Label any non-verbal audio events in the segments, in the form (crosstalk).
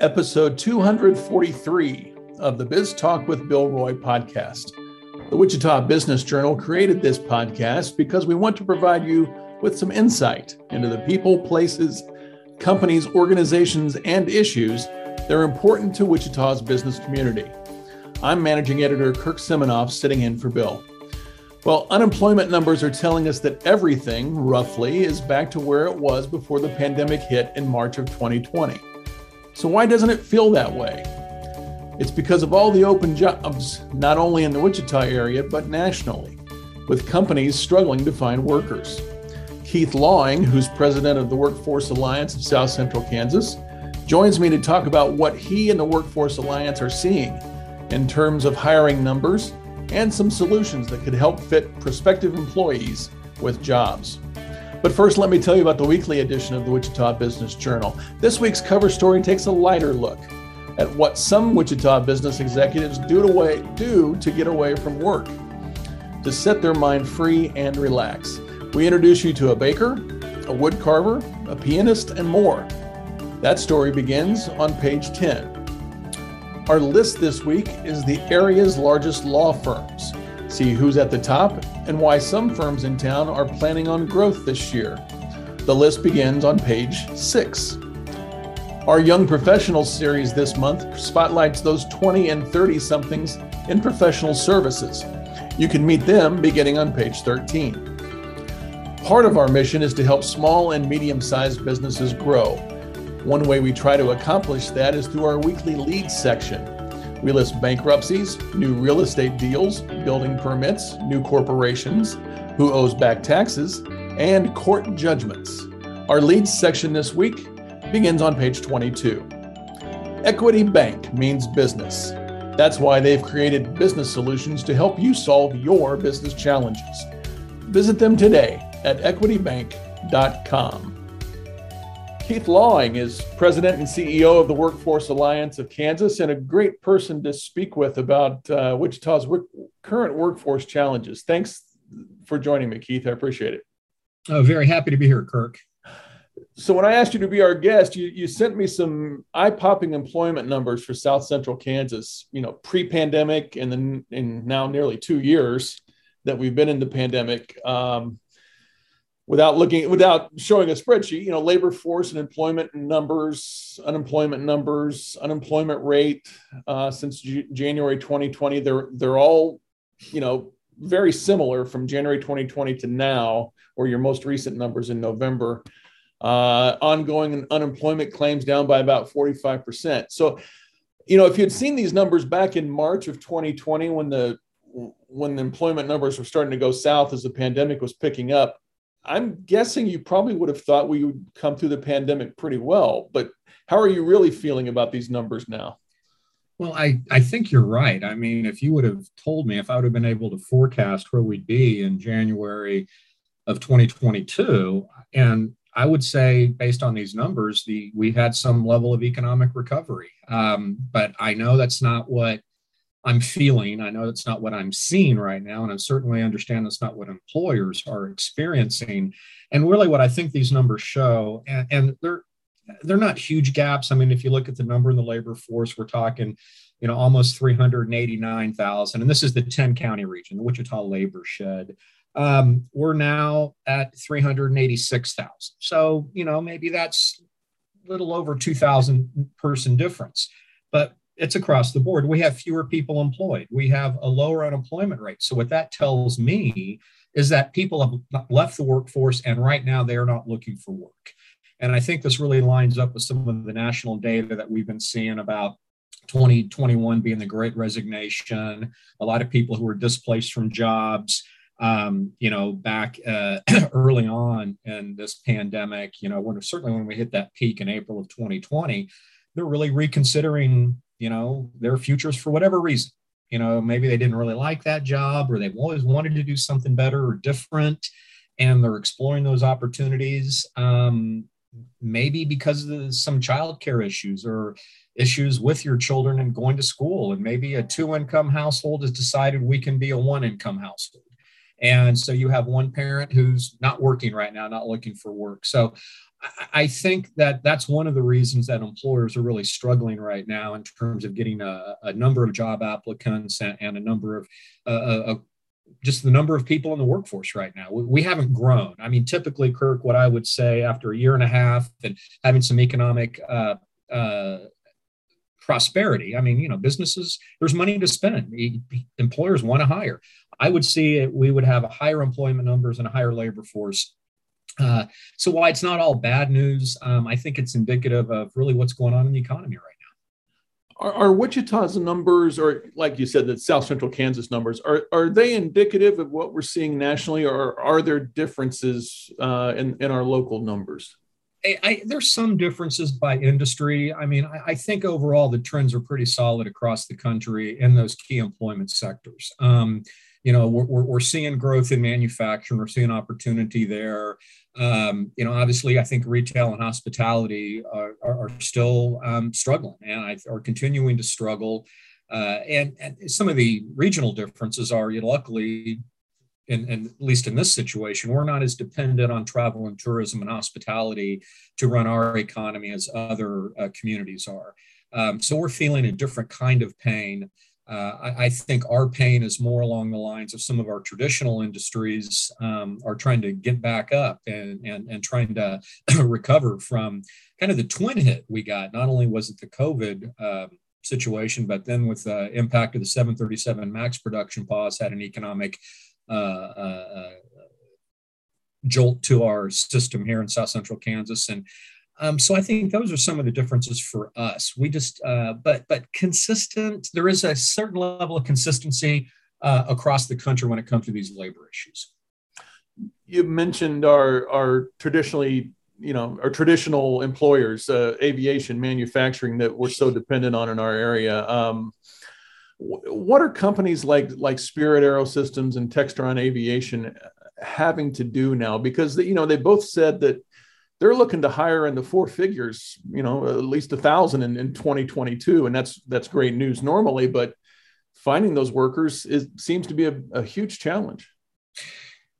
Episode 243 of the Biz Talk with Bill Roy podcast. The Wichita Business Journal created this podcast because we want to provide you with some insight into the people, places, companies, organizations, and issues that are important to Wichita's business community. I'm managing editor Kirk Seminoff sitting in for Bill. Well, unemployment numbers are telling us that everything, roughly, is back to where it was before the pandemic hit in March of 2020. So, why doesn't it feel that way? It's because of all the open jobs, not only in the Wichita area, but nationally, with companies struggling to find workers. Keith Lawing, who's president of the Workforce Alliance of South Central Kansas, joins me to talk about what he and the Workforce Alliance are seeing in terms of hiring numbers and some solutions that could help fit prospective employees with jobs. But first, let me tell you about the weekly edition of the Wichita Business Journal. This week's cover story takes a lighter look at what some Wichita business executives do to, way, do to get away from work, to set their mind free and relax. We introduce you to a baker, a wood carver, a pianist, and more. That story begins on page 10. Our list this week is the area's largest law firms. See who's at the top and why some firms in town are planning on growth this year. The list begins on page 6. Our Young Professionals series this month spotlights those 20 and 30 somethings in professional services. You can meet them beginning on page 13. Part of our mission is to help small and medium sized businesses grow. One way we try to accomplish that is through our weekly leads section. We list bankruptcies, new real estate deals, building permits, new corporations, who owes back taxes, and court judgments. Our leads section this week begins on page 22. Equity Bank means business. That's why they've created business solutions to help you solve your business challenges. Visit them today at equitybank.com. Keith Lawing is president and CEO of the Workforce Alliance of Kansas and a great person to speak with about uh, Wichita's work, current workforce challenges. Thanks for joining me, Keith. I appreciate it. Oh, very happy to be here, Kirk. So, when I asked you to be our guest, you, you sent me some eye popping employment numbers for South Central Kansas, you know, pre pandemic and then in now nearly two years that we've been in the pandemic. Um, without looking without showing a spreadsheet you know labor force and employment numbers unemployment numbers unemployment rate uh, since G- january 2020 they're they're all you know very similar from january 2020 to now or your most recent numbers in november. Uh, ongoing unemployment claims down by about 45% so you know if you had seen these numbers back in march of 2020 when the when the employment numbers were starting to go south as the pandemic was picking up I'm guessing you probably would have thought we would come through the pandemic pretty well, but how are you really feeling about these numbers now? Well, I, I think you're right. I mean, if you would have told me, if I would have been able to forecast where we'd be in January of 2022, and I would say, based on these numbers, the we had some level of economic recovery. Um, but I know that's not what I'm feeling. I know that's not what I'm seeing right now. And I certainly understand that's not what employers are experiencing. And really what I think these numbers show, and, and they're they're not huge gaps. I mean, if you look at the number in the labor force, we're talking, you know, almost 389,000. And this is the 10 county region, the Wichita labor shed. Um, we're now at 386,000. So, you know, maybe that's a little over 2,000 person difference. But it's across the board. We have fewer people employed. We have a lower unemployment rate. So what that tells me is that people have left the workforce and right now they are not looking for work. And I think this really lines up with some of the national data that we've been seeing about 2021 being the great resignation, a lot of people who were displaced from jobs. Um, you know, back uh, (clears throat) early on in this pandemic, you know, when certainly when we hit that peak in April of 2020, they're really reconsidering you know, their futures for whatever reason. You know, maybe they didn't really like that job or they've always wanted to do something better or different and they're exploring those opportunities. Um, maybe because of some childcare issues or issues with your children and going to school. And maybe a two income household has decided we can be a one income household. And so you have one parent who's not working right now, not looking for work. So I think that that's one of the reasons that employers are really struggling right now in terms of getting a, a number of job applicants and, and a number of uh, uh, just the number of people in the workforce right now. We, we, haven't grown. I mean, typically, Kirk, what I would say after a year and a half and having some economic uh, uh, prosperity, I mean, you know, businesses, there's money to spend. Employers want to hire. I would see it, we would have a higher employment numbers and a higher labor force uh, so while it's not all bad news, um, I think it's indicative of really what's going on in the economy right now. Are, are Wichita's numbers, or like you said, the South Central Kansas numbers, are, are they indicative of what we're seeing nationally, or are there differences uh, in, in our local numbers? I, I, there's some differences by industry. I mean, I, I, think overall the trends are pretty solid across the country in those key employment sectors. Um, you know, we're, we're, seeing growth in manufacturing, we're seeing opportunity there. Um, you know, obviously, I think retail and hospitality are, are, are still um, struggling and I, are continuing to struggle. Uh, and, and some of the regional differences are, you know, luckily, and, in, at least in this situation, we're not as dependent on travel and tourism and hospitality to run our economy as other uh, communities are. Um, so we're feeling a different kind of pain. Uh, I, I, think our pain is more along the lines of some of our traditional industries um, are trying to get back up and, and, and trying to (clears throat) recover from kind of the twin hit we got. Not only was it the COVID uh, situation, but then with the impact of the 737 MAX production pause had an economic uh, uh, uh, jolt to our system here in South Central Kansas. And um, so I think those are some of the differences for us. We just, uh, but but consistent. There is a certain level of consistency uh, across the country when it comes to these labor issues. You mentioned our our traditionally, you know, our traditional employers, uh, aviation, manufacturing that we're so dependent on in our area. Um, what are companies like like Spirit Aerosystems and Textron Aviation having to do now? Because you know they both said that they're looking to hire in the four figures, you know, at least a thousand in, in 2022. And that's that's great news normally, but finding those workers is seems to be a, a huge challenge.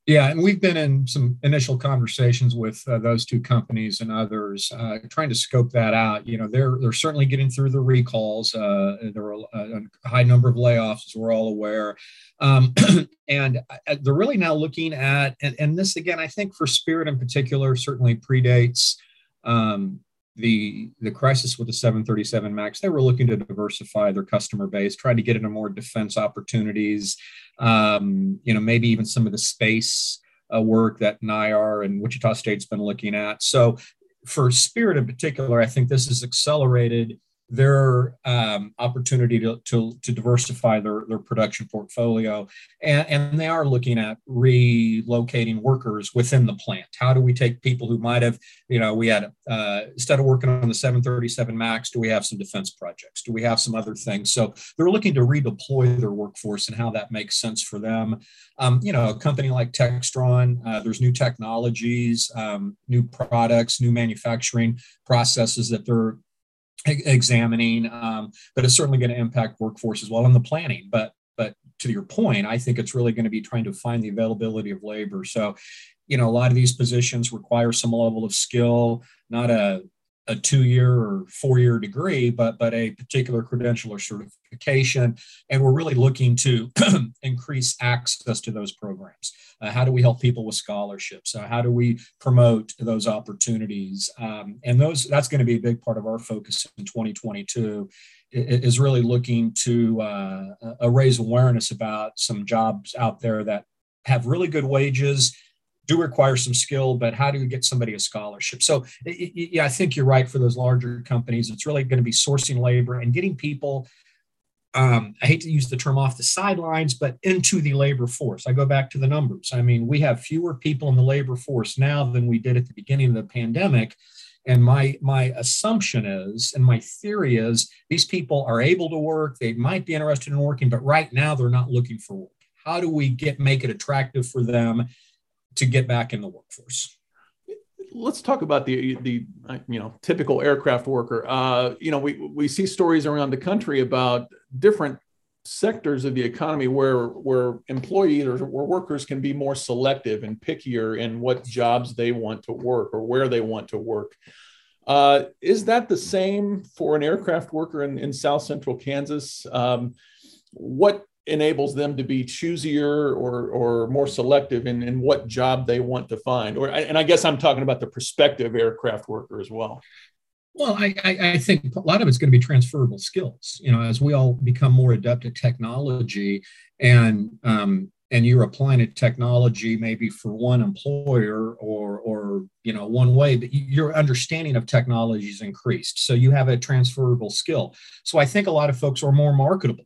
Yeah, and we've been in some initial conversations with uh, those two companies and others, uh, trying to scope that out. You know, they're they're certainly getting through the recalls. Uh, there are a, a, high number of layoffs, as we're all aware, um, (clears throat) and uh, they're really now looking at and, and this again, I think for Spirit in particular, certainly predates um, the the crisis with the 737 max they were looking to diversify their customer base try to get into more defense opportunities um, you know maybe even some of the space uh, work that NIAR and Wichita State's been looking at. So for Spirit in particular, I think this has accelerated their um, opportunity to, to, to, diversify their, their production portfolio. And, and, they are looking at relocating workers within the plant. How do we take people who might have, you know, we had, uh, instead of working on the 737 MAX, do we have some defense projects? Do we have some other things? So they're looking to redeploy their workforce and how that makes sense for them. Um, you know, a company like Textron, uh, there's new technologies, um, new products, new manufacturing processes that they're examining, um, but it's certainly going to impact workforce as well in the planning. But but to your point, I think it's really going to be trying to find the availability of labor. So, you know, a lot of these positions require some level of skill, not a a two-year or four-year degree, but but a particular credential or certification, and we're really looking to (clears throat) increase access to those programs. Uh, how do we help people with scholarships? Uh, how do we promote those opportunities? Um, and those that's going to be a big part of our focus in 2022 is really looking to uh, raise awareness about some jobs out there that have really good wages do require some skill, but how do you get somebody a scholarship? So, yeah, I think you're right for those larger companies. It's really going to be sourcing labor and getting people. Um, I hate to use the term off the sidelines, but into the labor force. I go back to the numbers. I mean, we have fewer people in the labor force now than we did at the beginning of the pandemic. And my my assumption is, and my theory is, these people are able to work. They might be interested in working, but right now they're not looking for work. How do we get make it attractive for them to get back in the workforce. Let's talk about the the you know typical aircraft worker. Uh, you know, we we see stories around the country about different sectors of the economy where where employees or where workers can be more selective and pickier in what jobs they want to work or where they want to work. Uh, is that the same for an aircraft worker in, in South Central Kansas? Um, what enables them to be choosier or, or more selective in, in what job they want to find? Or, and I guess I'm talking about the prospective aircraft worker as well. Well, I, I, think a lot of it's going to be transferable skills. You know, as we all become more adept at technology, and um, and you're applying a technology maybe for one employer or or you know one way, but your understanding of technology is increased. So you have a transferable skill. So I think a lot of folks are more marketable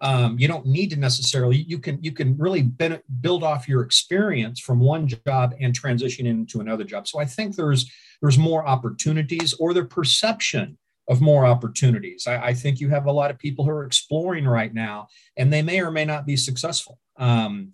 um, you don't need to necessarily you can you can really ben- build off your experience from one job and transition into another job. So i think there's there's more opportunities or the perception of more opportunities. I, I think you have a lot of people who are exploring right now and they may or may not be successful. Um,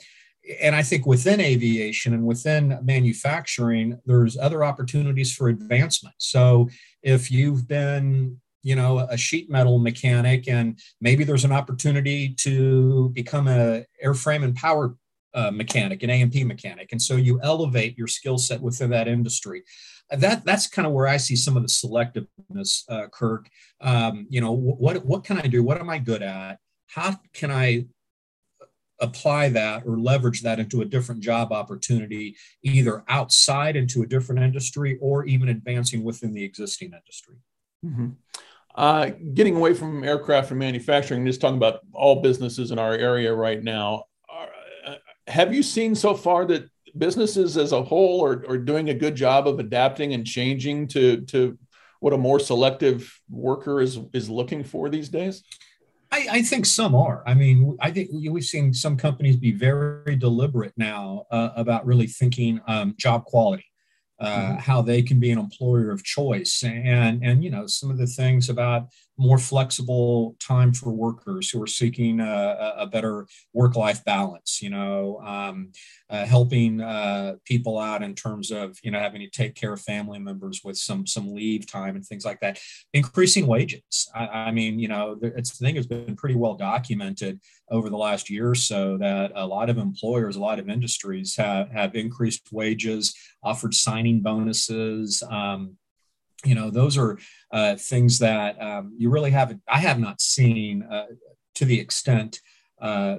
and I think within aviation and within manufacturing, there's other opportunities for advancement. So if you've been you know a sheet metal mechanic and maybe there's an opportunity to become a airframe and power uh, mechanic an A&P mechanic. And so you elevate your skill set within that industry. That that's kind of where i see some of the selectiveness uh, kirk. Um, you know what what can i do? What am i good at? How can i apply that or leverage that into a different job opportunity either outside into a different industry or even advancing within the existing industry mm-hmm. Uh, getting away from aircraft and manufacturing, just talking about all businesses in our area right now. Uh, have you seen so far that businesses as a whole are, are doing a good job of adapting and changing to, to what a more selective worker is, is looking for these days? I, I, think some are. I mean, I think we've seen some companies be very deliberate now uh, about really thinking um, job quality uh, mm-hmm. how they can be an employer of choice and and you know some of the things about more flexible time for workers who are seeking a, a better work-life balance. You know, um, uh, helping uh, people out in terms of you know having to take care of family members with some some leave time and things like that. Increasing wages. I, I mean, you know, it's the thing has been pretty well documented over the last year or so that a lot of employers, a lot of industries have have increased wages, offered signing bonuses. Um, you know those are uh, things that um, you really haven't i have not seen uh, to the extent uh,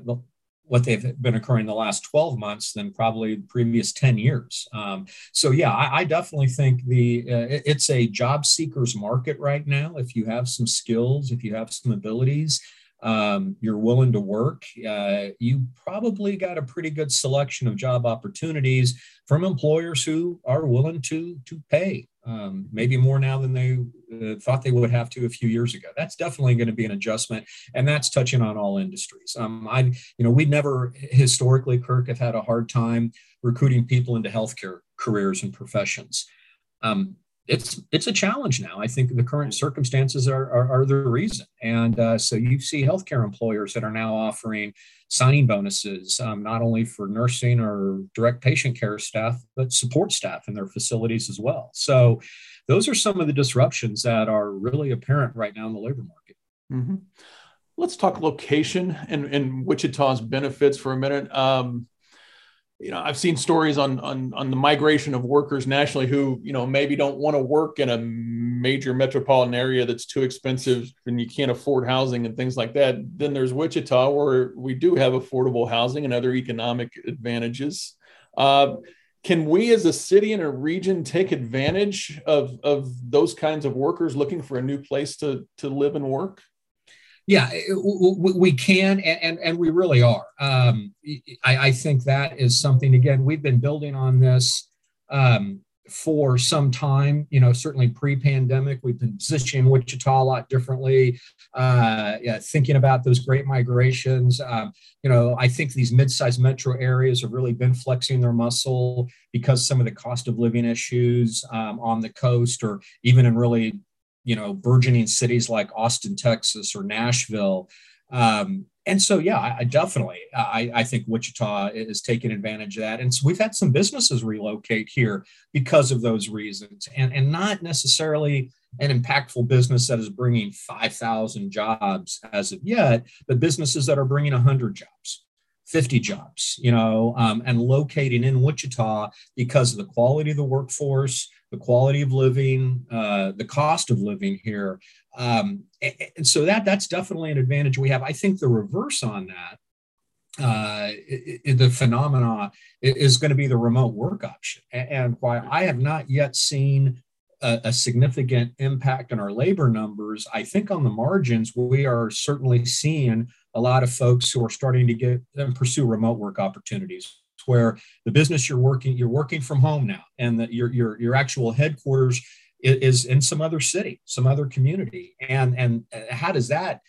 what they've been occurring the last 12 months than probably the previous 10 years. Um, so yeah I, I, definitely think the uh, it's a job seekers market right now. If you have some skills if you have some abilities um, you're willing to work, uh, you probably got a pretty good selection of job opportunities from employers who are willing to to pay um, maybe more now than they uh, thought they would have to a few years ago. That's definitely going to be an adjustment, and that's touching on all industries. Um, I, you know, we never historically, Kirk, have had a hard time recruiting people into healthcare careers and professions. Um, it's it's a challenge now. I think the current circumstances are are, are the reason, and uh, so you see healthcare employers that are now offering signing bonuses, um, not only for nursing or direct patient care staff, but support staff in their facilities as well. So those are some of the disruptions that are really apparent right now in the labor market. Mm-hmm. Let's talk location and, and Wichita's benefits for a minute. Um, you know i've seen stories on, on on the migration of workers nationally who you know maybe don't want to work in a major metropolitan area that's too expensive and you can't afford housing and things like that. Then there's wichita where we do have affordable housing and other economic advantages. Uh, can we as a city and a region take advantage of of those kinds of workers looking for a new place to to live and work yeah, we can, and, and we really are. Um, I, I, think that is something, again, we've been building on this um, for some time, you know, certainly pre pandemic. We've been positioning Wichita a lot differently, uh, yeah, thinking about those great migrations. Um, you know, I think these mid sized metro areas have really been flexing their muscle because some of the cost of living issues um, on the coast or even in really you know burgeoning cities like austin texas or nashville um, and so yeah I, I definitely I, I, think wichita is taking advantage of that and so we've had some businesses relocate here because of those reasons and, and not necessarily an impactful business that is bringing 5,000 jobs as of yet, but businesses that are bringing 100 jobs. 50 jobs, you know, um, and locating in Wichita because of the quality of the workforce, the quality of living, uh, the cost of living here. Um, and so that that's definitely an advantage we have. I think the reverse on that uh, it, it, the phenomena is going to be the remote work option. And while I have not yet seen a, a, significant impact on our labor numbers, I think on the margins, we are certainly seeing a lot of folks who are starting to get and pursue remote work opportunities where the business you're working, you're working from home now, and that your, your, your actual headquarters is in some other city, some other community. And, and uh, how does that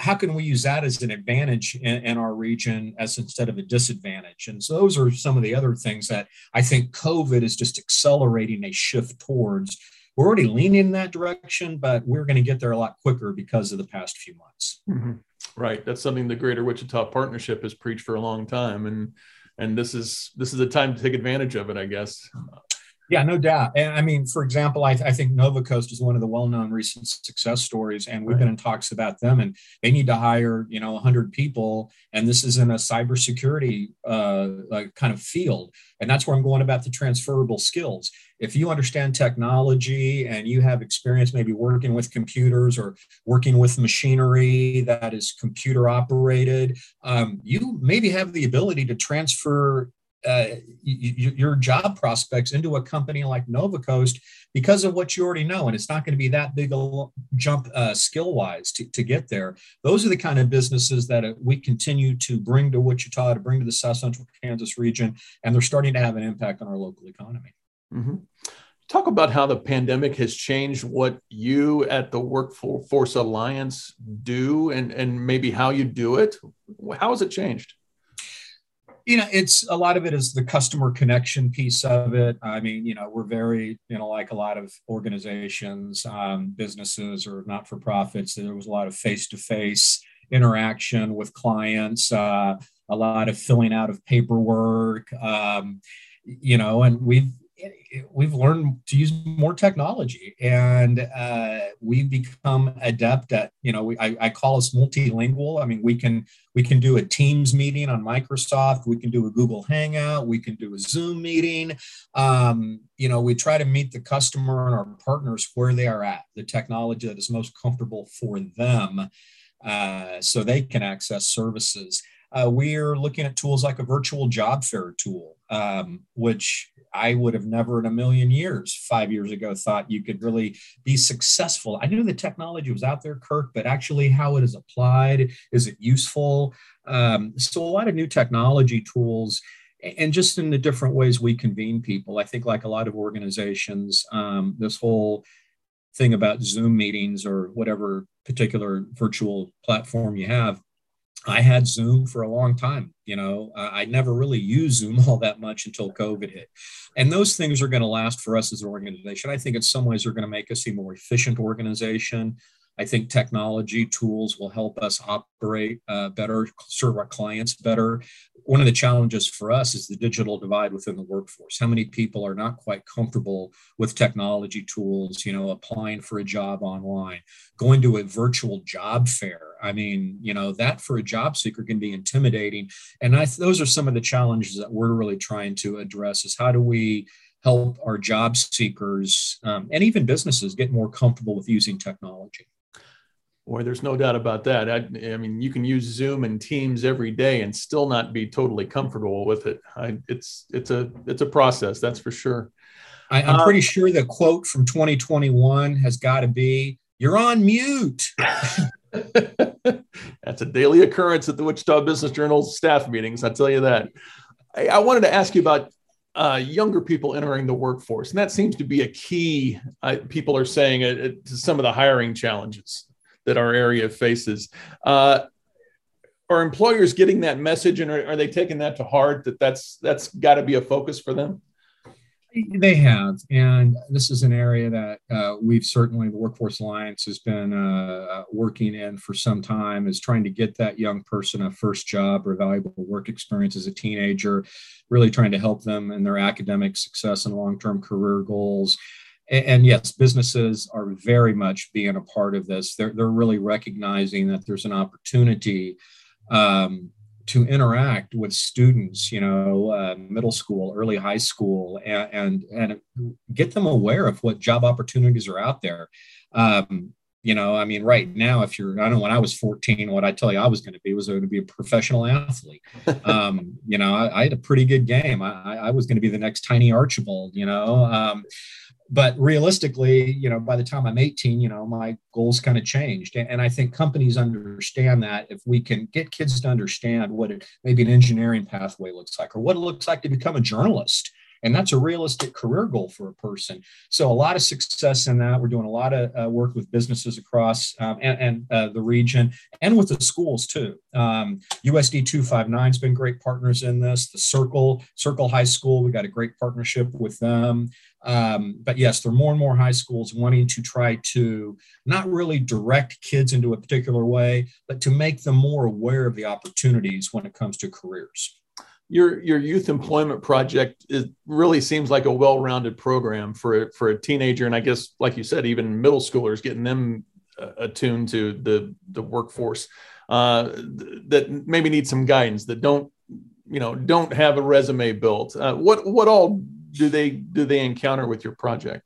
how can we use that as an advantage in, in, our region as instead of a disadvantage and so those are some of the other things that i think covid is just accelerating a shift towards we're already leaning in that direction but we're going to get there a lot quicker because of the past few months. Mm-hmm. right. That's something the greater wichita partnership has preached for a long time and and this is this is a time to take advantage of it i guess yeah, no doubt. And I mean, for example, I, I think Novacoast is one of the well-known recent success stories, and we've right. been in talks about them, and they need to hire, you know, 100 people, and this is in a cybersecurity uh, like kind of field, and that's where I'm going about the transferable skills. If you understand technology and you have experience maybe working with computers or working with machinery that is computer operated, um, you maybe have the ability to transfer uh, your job prospects into a company like Novacoast because of what you already know. And it's not going to be that big a jump uh, skill wise to, to get there. Those are the kind of businesses that uh, we continue to bring to Wichita, to bring to the South Central Kansas region, and they're starting to have an impact on our local economy. Mm-hmm. Talk about how the pandemic has changed what you at the Workforce Alliance do and, and maybe how you do it. How has it changed? You know it's a lot of it is the customer connection piece of it. I mean you know we're very you know like a lot of organizations um, businesses or not for profits there was a lot of face-to-face interaction with clients uh, a lot of filling out of paperwork um, you know and we've we've learned to use more technology and uh, we've become adept at you know we, I, I, call us multilingual. I mean we can we can do a teams meeting on microsoft. We can do a google hangout. We can do a zoom meeting. Um, you know we try to meet the customer and our partners where they are at the technology that is most comfortable for them uh, so they can access services uh, we're looking at tools like a virtual job fair tool um, which I would have never in a million years, five years ago, thought you could really be successful. I knew the technology was out there, Kirk, but actually how it is applied, is it useful? Um, so a lot of new technology tools and just in the different ways we convene people. I think like a lot of organizations, um, this whole thing about Zoom meetings or whatever particular virtual platform you have I had Zoom for a long time. You know, I never really used Zoom all that much until COVID hit. And those things are going to last for us as an organization. I think in some ways they're going to make us a more efficient organization. I think technology tools will help us operate uh, better, serve our clients better. One of the challenges for us is the digital divide within the workforce. How many people are not quite comfortable with technology tools, you know, applying for a job online, going to a virtual job fair? I mean, you know, that for a job seeker can be intimidating. And I, those are some of the challenges that we're really trying to address is how do we help our job seekers um, and even businesses get more comfortable with using technology? Boy, there's no doubt about that. I, I, mean, you can use Zoom and Teams every day and still not be totally comfortable with it. I, it's it's a it's a process, that's for sure. I, am pretty sure the quote from 2021 has got to be, "You're on mute." (laughs) that's a daily occurrence at the Wichita Business Journal staff meetings. I tell you that. I, I wanted to ask you about uh, younger people entering the workforce, and that seems to be a key. Uh, people are saying uh, to some of the hiring challenges that our area faces. Uh, are employers getting that message, and are, are they taking that to heart? That that's that's got to be a focus for them. They have, and this is an area that uh, we've certainly the Workforce Alliance has been uh, uh, working in for some time. Is trying to get that young person a first job or valuable work experience as a teenager, really trying to help them in their academic success and long-term career goals and, and, yes, businesses are very much being a part of this. They're, they're really recognizing that there's an opportunity um, to interact with students, you know, uh, middle school, early high school, and, and, and get them aware of what job opportunities are out there. Um, you know, I mean, right now, if you're, I don't know, when I was 14, what I tell you I was going to be was going to be a professional athlete. (laughs) Um, you know, I, I, had a pretty good game. I, I was going to be the next Tiny Archibald, you know. Um, but realistically, you know, by the time I'm 18, you know, my goals kind of changed. And, I think companies understand that if we can get kids to understand what it, maybe an engineering pathway looks like or what it looks like to become a journalist, and that's a realistic career goal for a person. So a lot of success in that. We're doing a lot of uh, work with businesses across um, and, and uh, the region and with the schools too. Um, USD 259 has been great partners in this. The Circle, Circle High School, we got a great partnership with them. Um, but yes, there are more and more high schools wanting to try to not really direct kids into a particular way, but to make them more aware of the opportunities when it comes to careers your your youth employment project really seems like a well-rounded program for a, for a teenager. And i guess like you said even middle schoolers getting them uh, attuned to the the workforce uh, that maybe need some guidance that don't you know don't have a resume built. Uh, what what all do they do they encounter with your project?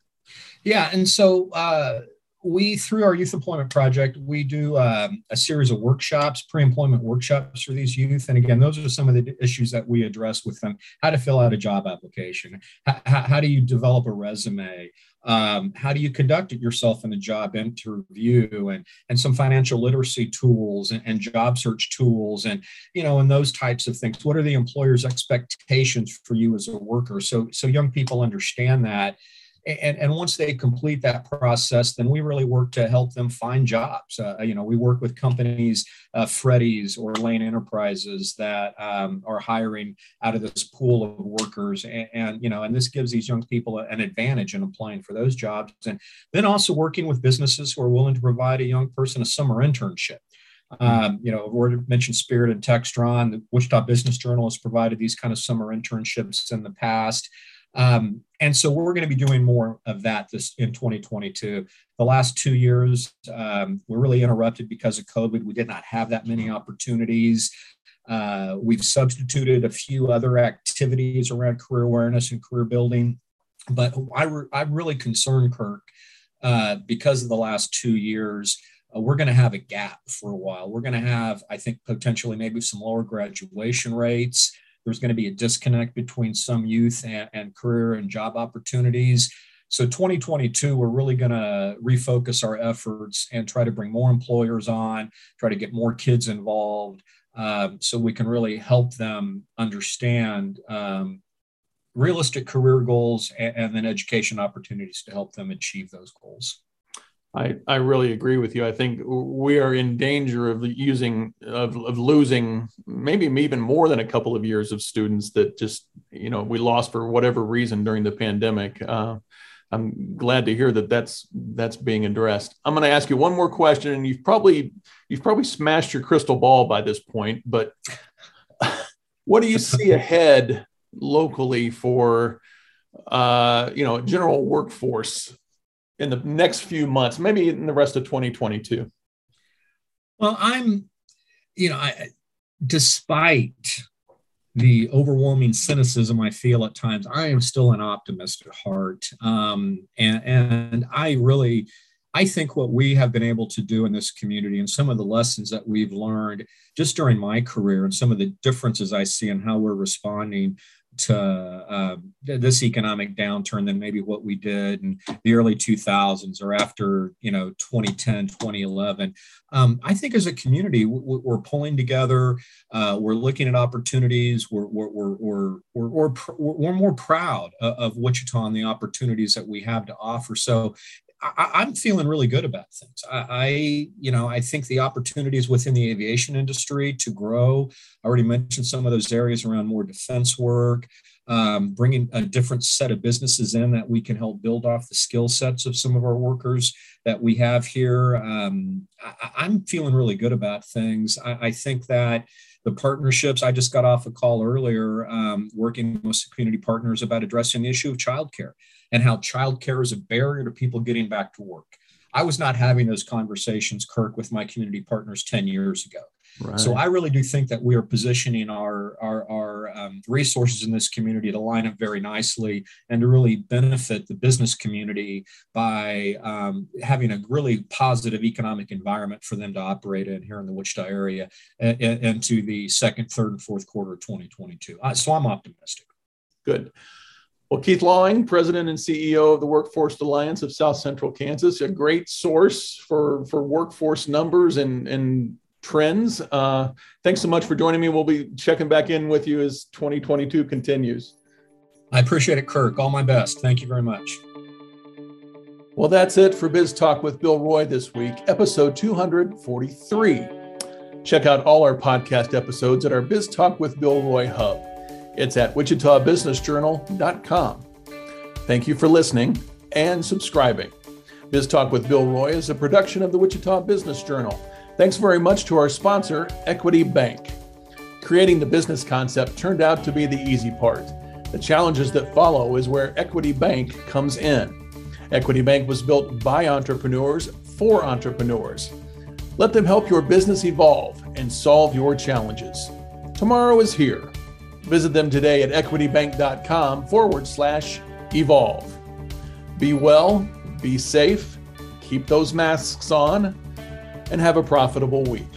Yeah and so uh, we through our youth employment project we do um, a series of workshops pre-employment workshops for these youth. And again those are some of the issues that we address with them. How to fill out a job application. How, how do you develop a resume? Um, how do you conduct yourself in a job interview? And and some financial literacy tools and, and job search tools and you know and those types of things. What are the employer's expectations for you as a worker? So so young people understand that and, and once they complete that process, then we really work to help them find jobs. Uh, you know, we work with companies, uh, Freddy's or Lane Enterprises that um, are hiring out of this pool of workers, and, and, you know, and this gives these young people an advantage in applying for those jobs. And then also working with businesses who are willing to provide a young person a summer internship. Um, you know, we mentioned Spirit and Textron. The Wichita Business Journal has provided these kind of summer internships in the past. Um, and so we're going to be doing more of that this in 2022. The last two years um, were really interrupted because of COVID. We did not have that many opportunities. Uh, we've substituted a few other activities around career awareness and career building. But I re- I'm really concerned, Kirk, uh, because of the last two years. Uh, we're going to have a gap for a while. We're going to have, I think, potentially maybe some lower graduation rates there's going to be a disconnect between some youth and, and career and job opportunities. So 2022, we're really going to refocus our efforts and try to bring more employers on, try to get more kids involved, um, so we can really help them understand um, realistic career goals and, and then education opportunities to help them achieve those goals. I, I really agree with you. I think we are in danger of using of, of losing maybe even more than a couple of years of students that just you know we lost for whatever reason during the pandemic. Uh, I'm glad to hear that that's that's being addressed. I'm going to ask you one more question, and you've probably you've probably smashed your crystal ball by this point, but (laughs) what do you see (laughs) ahead locally for uh, you know general workforce in the next few months, maybe in the rest of 2022? Well, I'm, you know, I, despite the overwhelming cynicism I feel at times, I am still an optimist at heart. Um, and, and I really, I think what we have been able to do in this community and some of the lessons that we've learned just during my career and some of the differences I see in how we're responding to uh, this economic downturn than maybe what we did in the early 2000s or after you know 2010 2011 um, i think as a community we're pulling together uh, we're looking at opportunities we're, we're, we're, we're, we're, we're more proud of wichita and the opportunities that we have to offer. So I, am feeling really good about things. I, I, you know, I think the opportunities within the aviation industry to grow. I already mentioned some of those areas around more defense work, um, bringing a different set of businesses in that we can help build off the skill sets of some of our workers that we have here. Um, I, am feeling really good about things. I, I think that the partnerships. I just got off a call earlier um, working with community partners about addressing the issue of childcare and how childcare is a barrier to people getting back to work. I was not having those conversations, Kirk, with my community partners 10 years ago. Right. So I really do think that we are positioning our our, our um, resources in this community to line up very nicely and to really benefit the business community by um, having a really positive economic environment for them to operate in here in the Wichita area and the second, third, and fourth quarter of 2022. Uh, so I'm optimistic. Good. Well, Keith Lawing, President and CEO of the Workforce Alliance of South Central Kansas, a great source for, for workforce numbers and, and trends. Uh, thanks so much for joining me. We'll be checking back in with you as 2022 continues. I appreciate it, Kirk. All my best. Thank you very much. Well, that's it for Biz Talk with Bill Roy this week, episode 243. Check out all our podcast episodes at our Biz Talk with Bill Roy hub. It's at wichitabusinessjournal.com. Thank you for listening and subscribing. Biz Talk with Bill Roy is a production of the Wichita Business Journal. Thanks very much to our sponsor, Equity Bank. Creating the business concept turned out to be the easy part. The challenges that follow is where Equity Bank comes in. Equity Bank was built by entrepreneurs for entrepreneurs. Let them help your business evolve and solve your challenges. Tomorrow is here. Visit them today at equitybank.com forward slash evolve. Be well, be safe, keep those masks on, and have a profitable week.